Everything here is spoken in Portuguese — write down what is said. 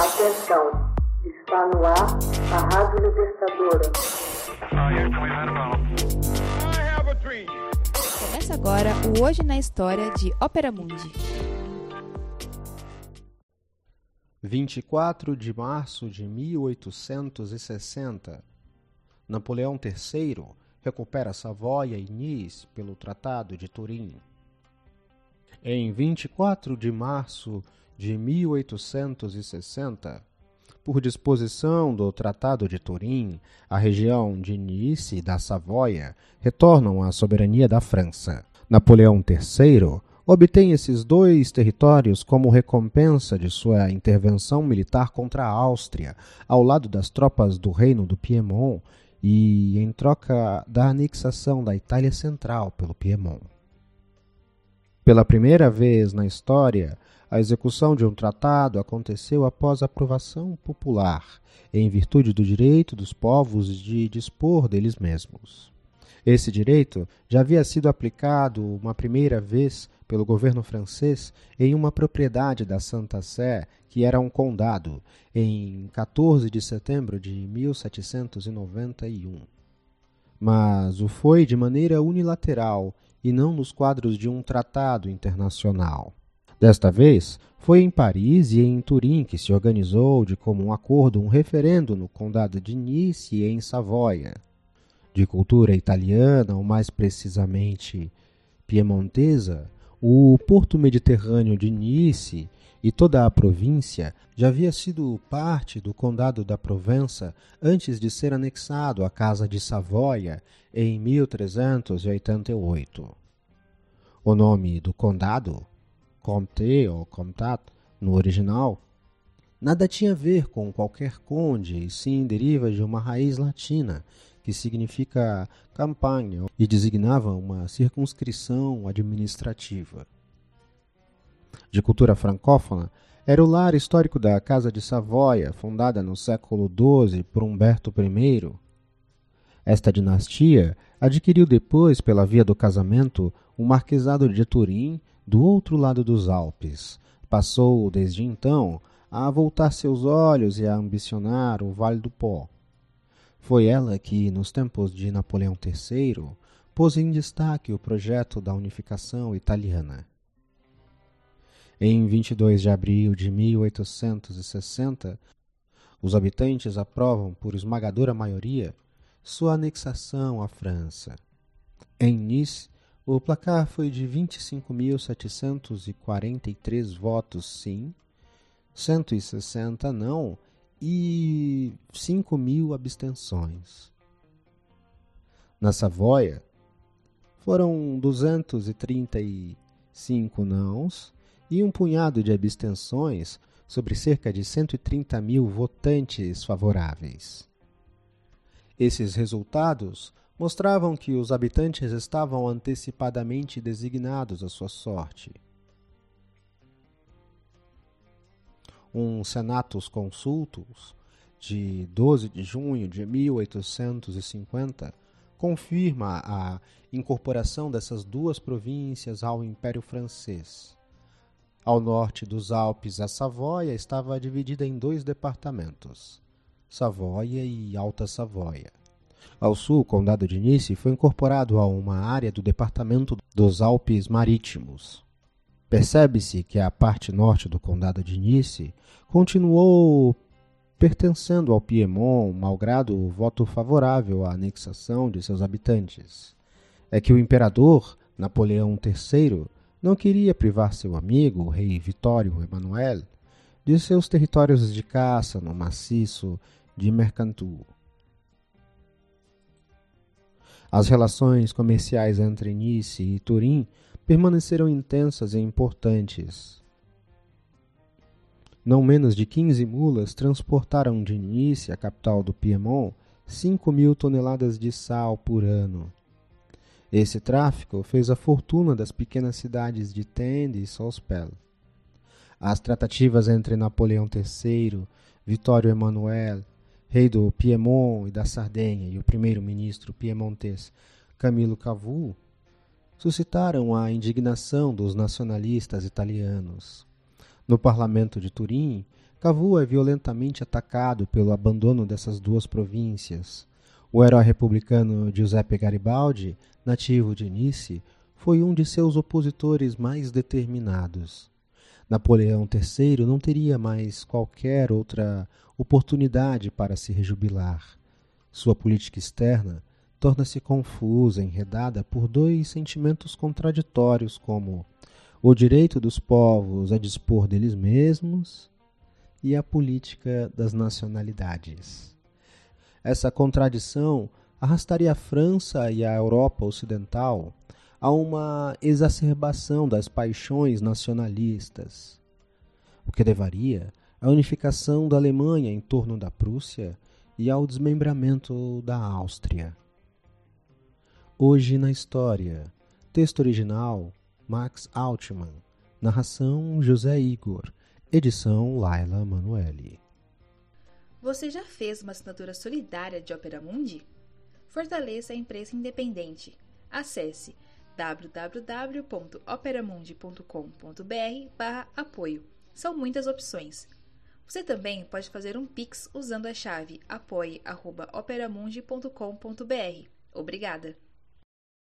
Atenção, está no ar a Rádio Libertadora. Começa agora o Hoje na História de Ópera Mundi. 24 de março de 1860. Napoleão III recupera Savoia e Nice pelo Tratado de Turim. Em 24 de março de 1860, por disposição do Tratado de Turim, a região de Nice e da Savoia retornam à soberania da França. Napoleão III obtém esses dois territórios como recompensa de sua intervenção militar contra a Áustria, ao lado das tropas do Reino do Piemont e em troca da anexação da Itália Central pelo Piemont. Pela primeira vez na história, a execução de um tratado aconteceu após aprovação popular, em virtude do direito dos povos de dispor deles mesmos. Esse direito já havia sido aplicado uma primeira vez pelo governo francês em uma propriedade da Santa Sé, que era um condado, em 14 de setembro de 1791. Mas o foi de maneira unilateral e não nos quadros de um tratado internacional. Desta vez, foi em Paris e em Turim que se organizou de comum acordo um referendo no condado de Nice e em Savoia. De cultura italiana, ou mais precisamente piemontesa, o porto mediterrâneo de Nice e toda a província já havia sido parte do condado da Provença antes de ser anexado à Casa de Savoia em 1388. O nome do condado, Comté ou Comtat, no original, nada tinha a ver com qualquer conde, e sim deriva de uma raiz latina que significa campanha e designava uma circunscrição administrativa. De cultura francófona, era o lar histórico da Casa de Savoia, fundada no século XII por Humberto I. Esta dinastia adquiriu depois, pela via do casamento, o marquesado de Turim, do outro lado dos Alpes. Passou, desde então, a voltar seus olhos e a ambicionar o Vale do Pó. Foi ela que, nos tempos de Napoleão III, pôs em destaque o projeto da unificação italiana. Em 22 de abril de 1860, os habitantes aprovam por esmagadora maioria sua anexação à França. Em Nice, o placar foi de 25.743 votos sim, 160 não e 5 mil abstenções. Na Savoia, foram 235 nãos e um punhado de abstenções sobre cerca de 130 mil votantes favoráveis. Esses resultados mostravam que os habitantes estavam antecipadamente designados à sua sorte. um Senatus Consultus de 12 de junho de 1850 confirma a incorporação dessas duas províncias ao Império Francês. Ao norte dos Alpes, a Savoia estava dividida em dois departamentos, Savoia e Alta Savoia. Ao sul, o Condado de Nice foi incorporado a uma área do departamento dos Alpes Marítimos. Percebe-se que a parte norte do condado de Nice continuou pertencendo ao Piemont, malgrado o voto favorável à anexação de seus habitantes. É que o imperador Napoleão III não queria privar seu amigo, o rei Vitório Emanuel, de seus territórios de caça no maciço de Mercantour. As relações comerciais entre Nice e Turim permaneceram intensas e importantes. Não menos de 15 mulas transportaram de Nice, a capital do Piemont, 5 mil toneladas de sal por ano. Esse tráfico fez a fortuna das pequenas cidades de Tende e Sospel. As tratativas entre Napoleão III, Vitório Emanuel, rei do Piemont e da Sardenha, e o primeiro-ministro piemontês Camilo Cavour suscitaram a indignação dos nacionalistas italianos. No parlamento de Turim, Cavour é violentamente atacado pelo abandono dessas duas províncias. O herói republicano Giuseppe Garibaldi, nativo de Nice, foi um de seus opositores mais determinados. Napoleão III não teria mais qualquer outra oportunidade para se rejubilar. Sua política externa torna-se confusa, enredada por dois sentimentos contraditórios, como o direito dos povos a dispor deles mesmos e a política das nacionalidades. Essa contradição arrastaria a França e a Europa Ocidental a uma exacerbação das paixões nacionalistas, o que levaria à unificação da Alemanha em torno da Prússia e ao desmembramento da Áustria. Hoje na História. Texto original Max Altman. Narração José Igor. Edição Laila Manuelle. Você já fez uma assinatura solidária de Opera Mundi? Fortaleça a imprensa independente. Acesse www.operamundi.com.br/apoio. São muitas opções. Você também pode fazer um Pix usando a chave apoie.operamundi.com.br. Obrigada!